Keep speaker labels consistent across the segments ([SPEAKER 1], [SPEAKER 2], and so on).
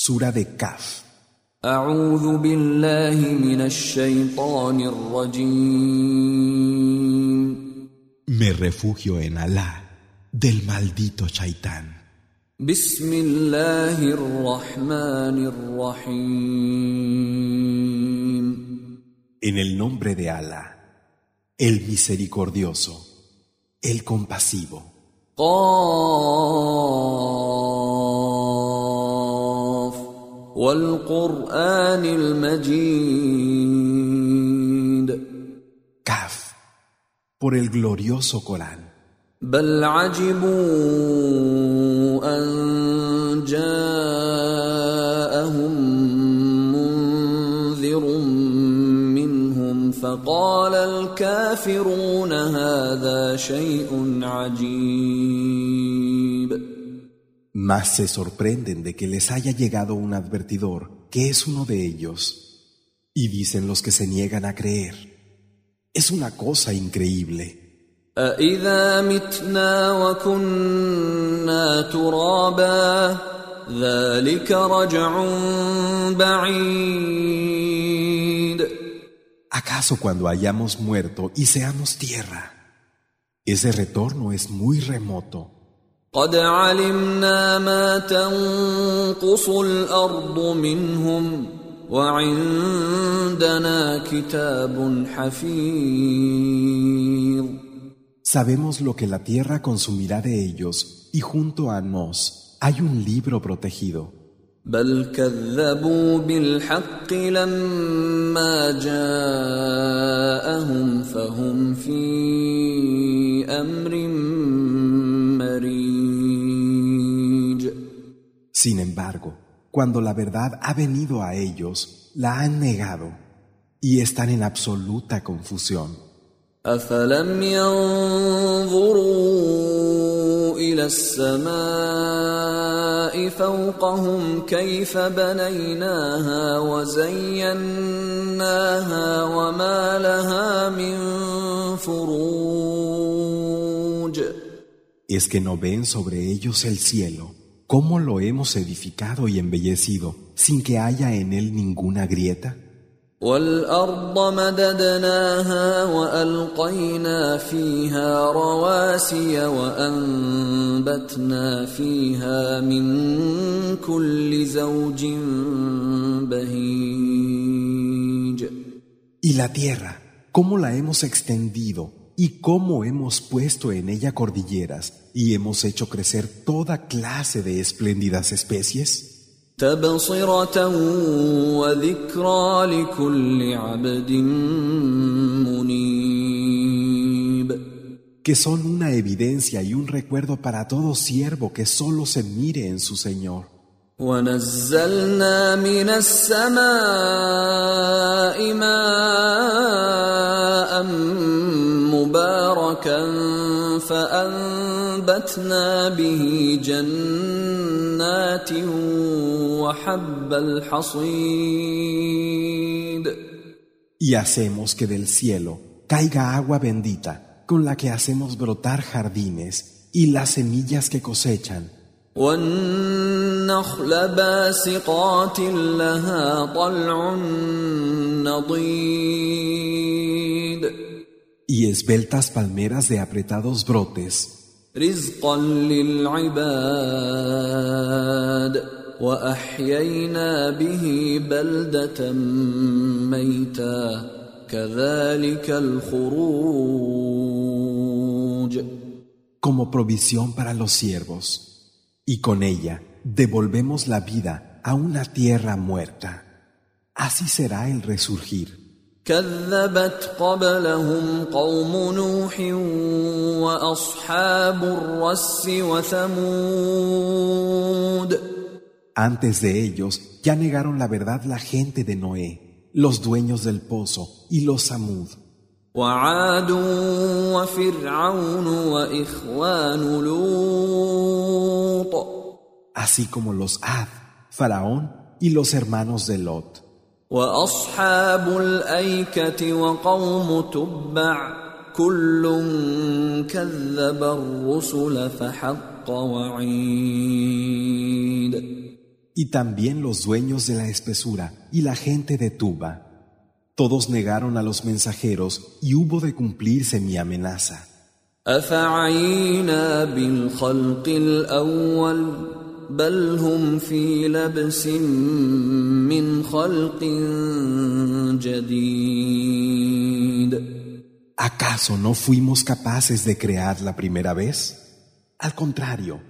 [SPEAKER 1] Sura de Kaf. Me refugio en Alá del maldito Shaitán. En el nombre de Alá, el misericordioso, el compasivo.
[SPEAKER 2] والقرآن المجيد
[SPEAKER 1] Kaf, por el glorioso Corán.
[SPEAKER 2] بل عجبوا أن جاءهم منذر منهم فقال الكافرون هذا شيء عجيب
[SPEAKER 1] mas se sorprenden de que les haya llegado un advertidor que es uno de ellos. Y dicen los que se niegan a creer, es una cosa increíble. ¿Acaso cuando hayamos muerto y seamos tierra? Ese retorno es muy remoto.
[SPEAKER 2] قد علمنا ما تنقص الأرض منهم وعندنا كتاب حفيظ
[SPEAKER 1] Sabemos lo que la tierra consumirá de ellos y junto a nos hay un libro protegido.
[SPEAKER 2] بل كذبوا بالحق لما جاءهم فهم في امر
[SPEAKER 1] Sin embargo, cuando la verdad ha venido a ellos, la han negado y están en absoluta confusión.
[SPEAKER 2] افلم ينظروا الى السماء فوقهم كيف بنيناها وزيناها وما لها من فروج
[SPEAKER 1] ¿Es que no ven sobre ellos el cielo? ¿Cómo lo hemos edificado y embellecido sin que haya en él ninguna grieta?
[SPEAKER 2] والارض مددناها والقينا فيها رواسي وانبتنا فيها من كل زوج بهيج
[SPEAKER 1] Y la tierra, ¿cómo la hemos extendido y cómo hemos puesto en ella cordilleras y hemos hecho crecer toda clase de espléndidas especies. que son una evidencia y un recuerdo para todo siervo que solo se mire en su Señor.
[SPEAKER 2] مباركا فانبتنا به جنات وحب الحصيد
[SPEAKER 1] Y hacemos que del cielo caiga agua bendita con la que hacemos brotar jardines y las semillas que cosechan,
[SPEAKER 2] والنخل باسقات لها طلع نضيد
[SPEAKER 1] y esbeltas palmeras de apretados brotes,
[SPEAKER 2] رزقا للعباد واحيينا به بلده ميتا كذلك الخروج
[SPEAKER 1] como provisión para los siervos, y con ella devolvemos la vida a una tierra muerta. Así será el resurgir.
[SPEAKER 2] كذبت قبلهم قوم نوح واصحاب الرس وثمود
[SPEAKER 1] Antes de ellos ya negaron la verdad la gente de Noé, los dueños del pozo y los Samud,
[SPEAKER 2] وعاد وفرعون واخوان لوط
[SPEAKER 1] así como los Ad, Faraón y los hermanos de Lot,
[SPEAKER 2] واصحاب الايكه وقوم تبع كل كذب الرسل فحق وعيد
[SPEAKER 1] y también los dueños de la espesura y la gente de Tuba. Todos negaron a los mensajeros y hubo de cumplirse mi amenaza.
[SPEAKER 2] أفعينا بالخلق الأول بل هم في لبس من خلق جديد
[SPEAKER 1] ¿Acaso no fuimos capaces de crear la primera vez? Al contrario,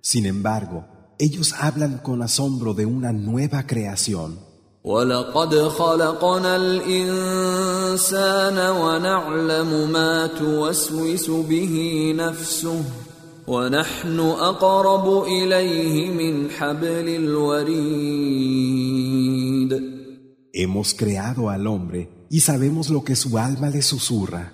[SPEAKER 1] sin embargo, ellos hablan con asombro de una nueva creación.
[SPEAKER 2] ولقد خلقنا الإنسان ونعلم ما توسوس به نفسه ونحن أقرب إليه من حبل الوريد
[SPEAKER 1] Hemos creado al hombre y sabemos lo que su alma le susurra.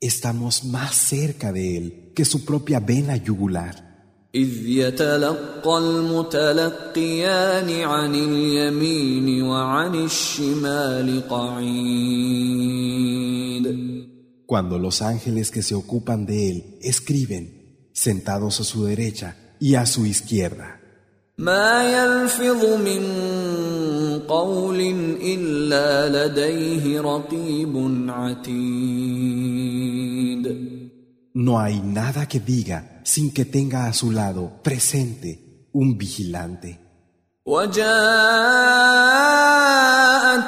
[SPEAKER 1] Estamos más cerca de él que su propia vena yugular.
[SPEAKER 2] إذ يتلقى المتلقيان عن اليمين وعن الشمال قعيد
[SPEAKER 1] Cuando los ángeles que se ocupan de él escriben, sentados a su derecha y a su izquierda.
[SPEAKER 2] ما يلفظ من قول إلا لديه رقيب عتيد
[SPEAKER 1] No hay nada que diga sin que tenga a su lado presente un vigilante.
[SPEAKER 2] وجاءت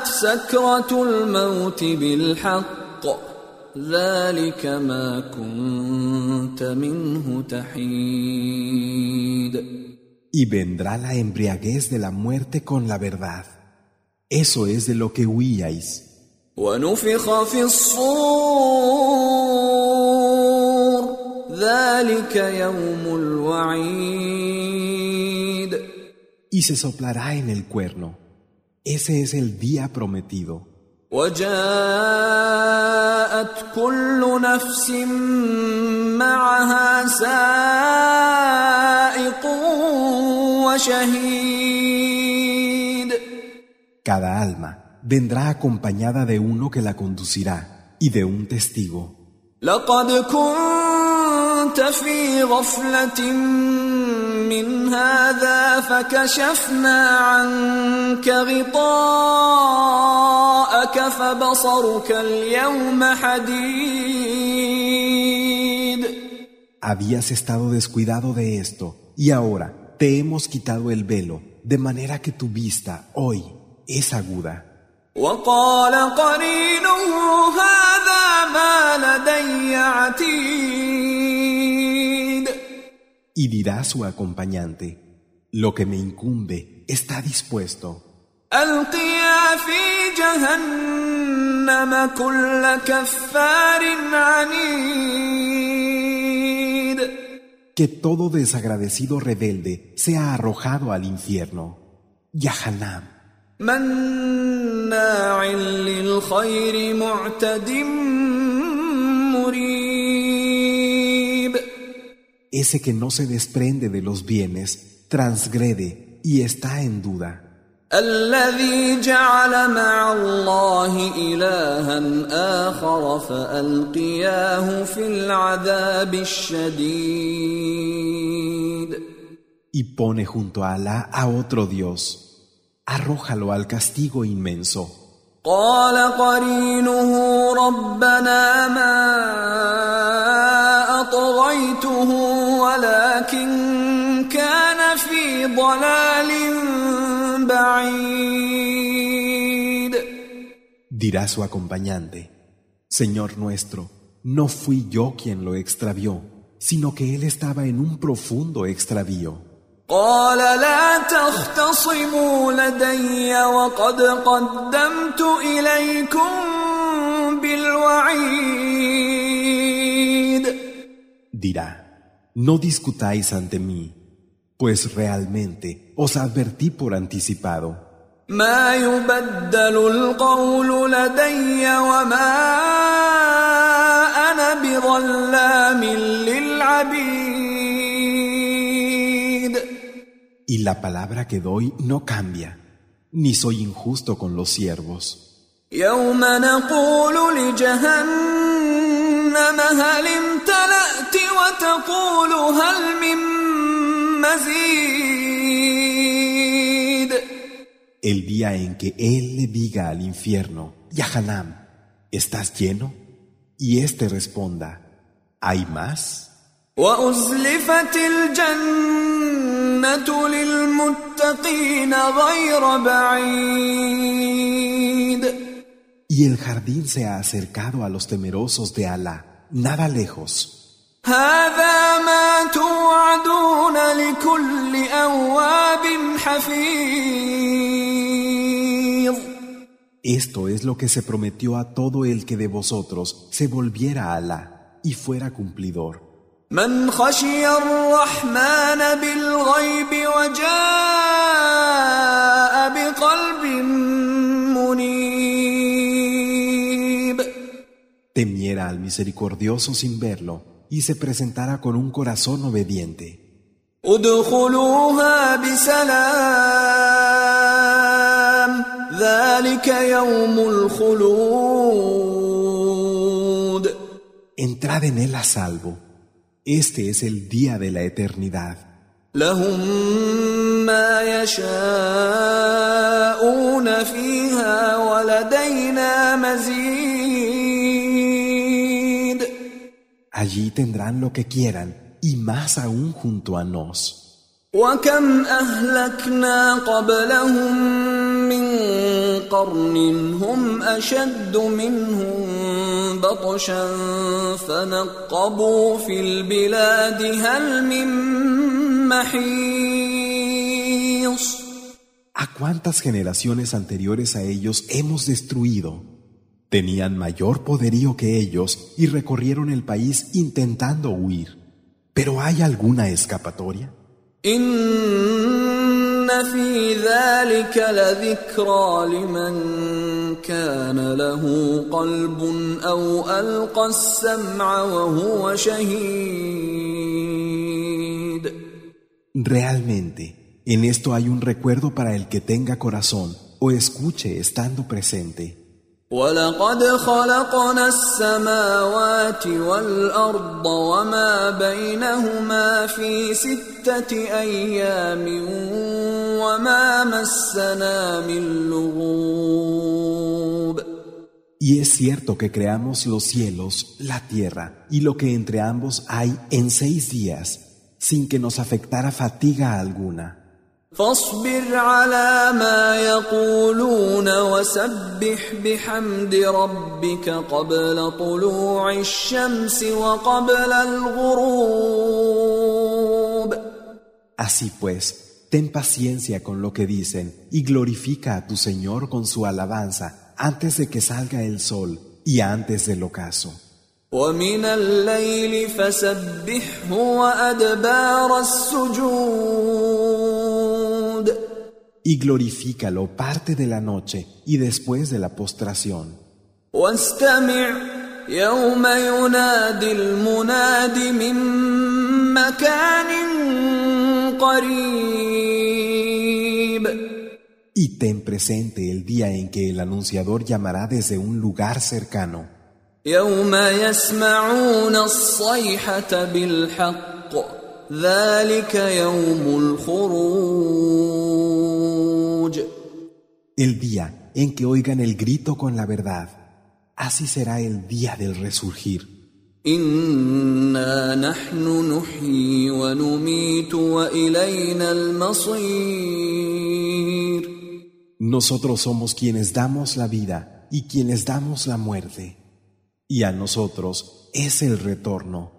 [SPEAKER 2] سكرة الموت بالحق ذلك ما كنت منه تحيد
[SPEAKER 1] Y vendrá la embriaguez de la muerte con la verdad. Eso es de lo que huíais.
[SPEAKER 2] ونفخ في الصور ذلك يوم الوعيد
[SPEAKER 1] Y se soplará en el cuerno. Ese es el día prometido.
[SPEAKER 2] وجاءت كل نفس معها سائق وشهيد
[SPEAKER 1] Cada alma vendrá acompañada de uno que la conducirá y de un testigo.
[SPEAKER 2] لقد كنت في غفلة من هذا فكشفنا عنك غطاءك فبصرك اليوم حديد
[SPEAKER 1] Habías estado descuidado de esto y ahora te hemos quitado el velo, de manera que tu vista hoy es aguda.
[SPEAKER 2] وقال قرينه هذا ما لدي عتيد
[SPEAKER 1] Y dirá su acompañante, lo que me incumbe está dispuesto.
[SPEAKER 2] القيا في جهنم كل كفار عنيد
[SPEAKER 1] Que todo desagradecido rebelde sea arrojado al infierno. Yahanam,
[SPEAKER 2] مناع للخير معتد مريب
[SPEAKER 1] ese que no se desprende de los bienes, transgrede y está en duda.
[SPEAKER 2] الذي جعل مع الله إلها آخر فألقياه في العذاب الشديد
[SPEAKER 1] Y pone junto a Alá a otro Dios. Arrójalo al castigo inmenso.
[SPEAKER 2] قال قرينه ربنا ما أطغيته ولكن كان في ضلال بعيد
[SPEAKER 1] Dirá su acompañante, Señor nuestro, no fui yo quien lo extravió, sino que él estaba en un profundo extravío.
[SPEAKER 2] قال لا تختصموا لدي وقد قدمت إليكم بالوعيد
[SPEAKER 1] Dirá, no discutáis ante mí, pues realmente os advertí por anticipado.
[SPEAKER 2] ما يبدل القول لدي وما أنا بظلام للعبيد
[SPEAKER 1] Y la palabra que doy no cambia, ni soy injusto con los siervos.
[SPEAKER 2] يوم نقول لجهنم هل امتلأت وتقول هل من مزيد
[SPEAKER 1] El día en que Él le diga al infierno, Yahanam, ¿estás lleno? Y éste responda, ¿hay más?
[SPEAKER 2] وأزلفت الجنة للمتقين غير بعيد
[SPEAKER 1] Y el jardín se ha acercado a los temerosos de Alá, nada lejos.
[SPEAKER 2] هذا ما توعدون لكل أواب حفيظ
[SPEAKER 1] Esto es lo que se prometió a todo el que de vosotros se volviera a Alá y fuera cumplidor.
[SPEAKER 2] من خشي الرحمن بالغيب وجاء بقلب منيب
[SPEAKER 1] Temiera al misericordioso sin verlo y se presentara con un corazón obediente.
[SPEAKER 2] ادخلوها بسلام ذلك يوم الخلود
[SPEAKER 1] Entrad en él a salvo. Este es el día de la eternidad.
[SPEAKER 2] لهم ما يشاءون فيها ولدينا مزيد
[SPEAKER 1] Allí tendrán lo que quieran y más aún junto a nos.
[SPEAKER 2] وكم اهلكنا قبلهم من قرن هم اشد منهم بطشا فنقبوا في البلاد هل من محيص
[SPEAKER 1] ¿A cuántas generaciones anteriores a ellos hemos destruido? tenían mayor poderío que ellos y recorrieron el país intentando huir. ¿Pero hay alguna escapatoria? Realmente, en esto hay un recuerdo para el que tenga corazón o escuche estando presente.
[SPEAKER 2] ولقد خلقنا السماوات والارض وما بينهما في سته ايام وما مسنا من لغوب
[SPEAKER 1] Y es cierto que creamos los cielos, la tierra y lo que entre ambos hay en seis días, sin que nos afectara fatiga alguna.
[SPEAKER 2] فاصبر على ما يقولون وسبح بحمد ربك قبل طلوع الشمس وقبل الغروب
[SPEAKER 1] Así pues, ten paciencia con lo que dicen y glorifica a tu Señor con su alabanza antes de que salga el sol y antes del ocaso.
[SPEAKER 2] ومن الليل فسبحه وأدبار السجود
[SPEAKER 1] Y glorifícalo parte de la noche y después de la postración.
[SPEAKER 2] واستمع يوم ينادي المناد من مكان قريب
[SPEAKER 1] Y ten presente el día en que el anunciador llamará desde un lugar cercano,
[SPEAKER 2] يوم يسمعون الصيحة بالحق ذلك يوم الخروج
[SPEAKER 1] el día en que oigan el grito con la verdad. Así será el día del resurgir.
[SPEAKER 2] إنا نحن نحيي ونميت وإلينا المصير
[SPEAKER 1] Nosotros somos quienes damos la vida y quienes damos la muerte. Y a nosotros es el retorno.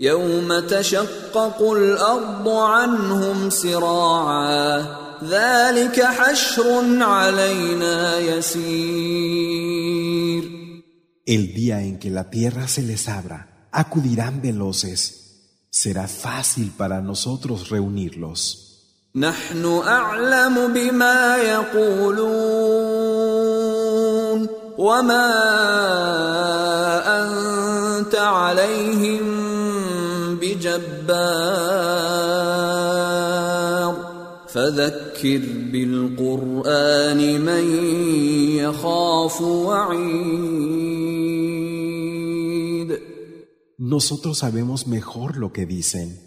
[SPEAKER 2] يوم تشقق الأرض عنهم سراعا ذلك حشر علينا يسير
[SPEAKER 1] El día en que la tierra se les abra, acudirán veloces. Será fácil para nosotros reunirlos.
[SPEAKER 2] نحن أعلم بما يقولون وما أنت عليهم بجبار فذكر بالقرآن من يخاف وعيد
[SPEAKER 1] Nosotros sabemos mejor lo que dicen.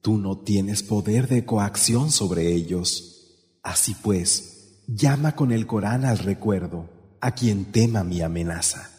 [SPEAKER 1] Tú no tienes poder de coacción sobre ellos. Así pues, llama con el Corán al recuerdo a quien tema mi amenaza.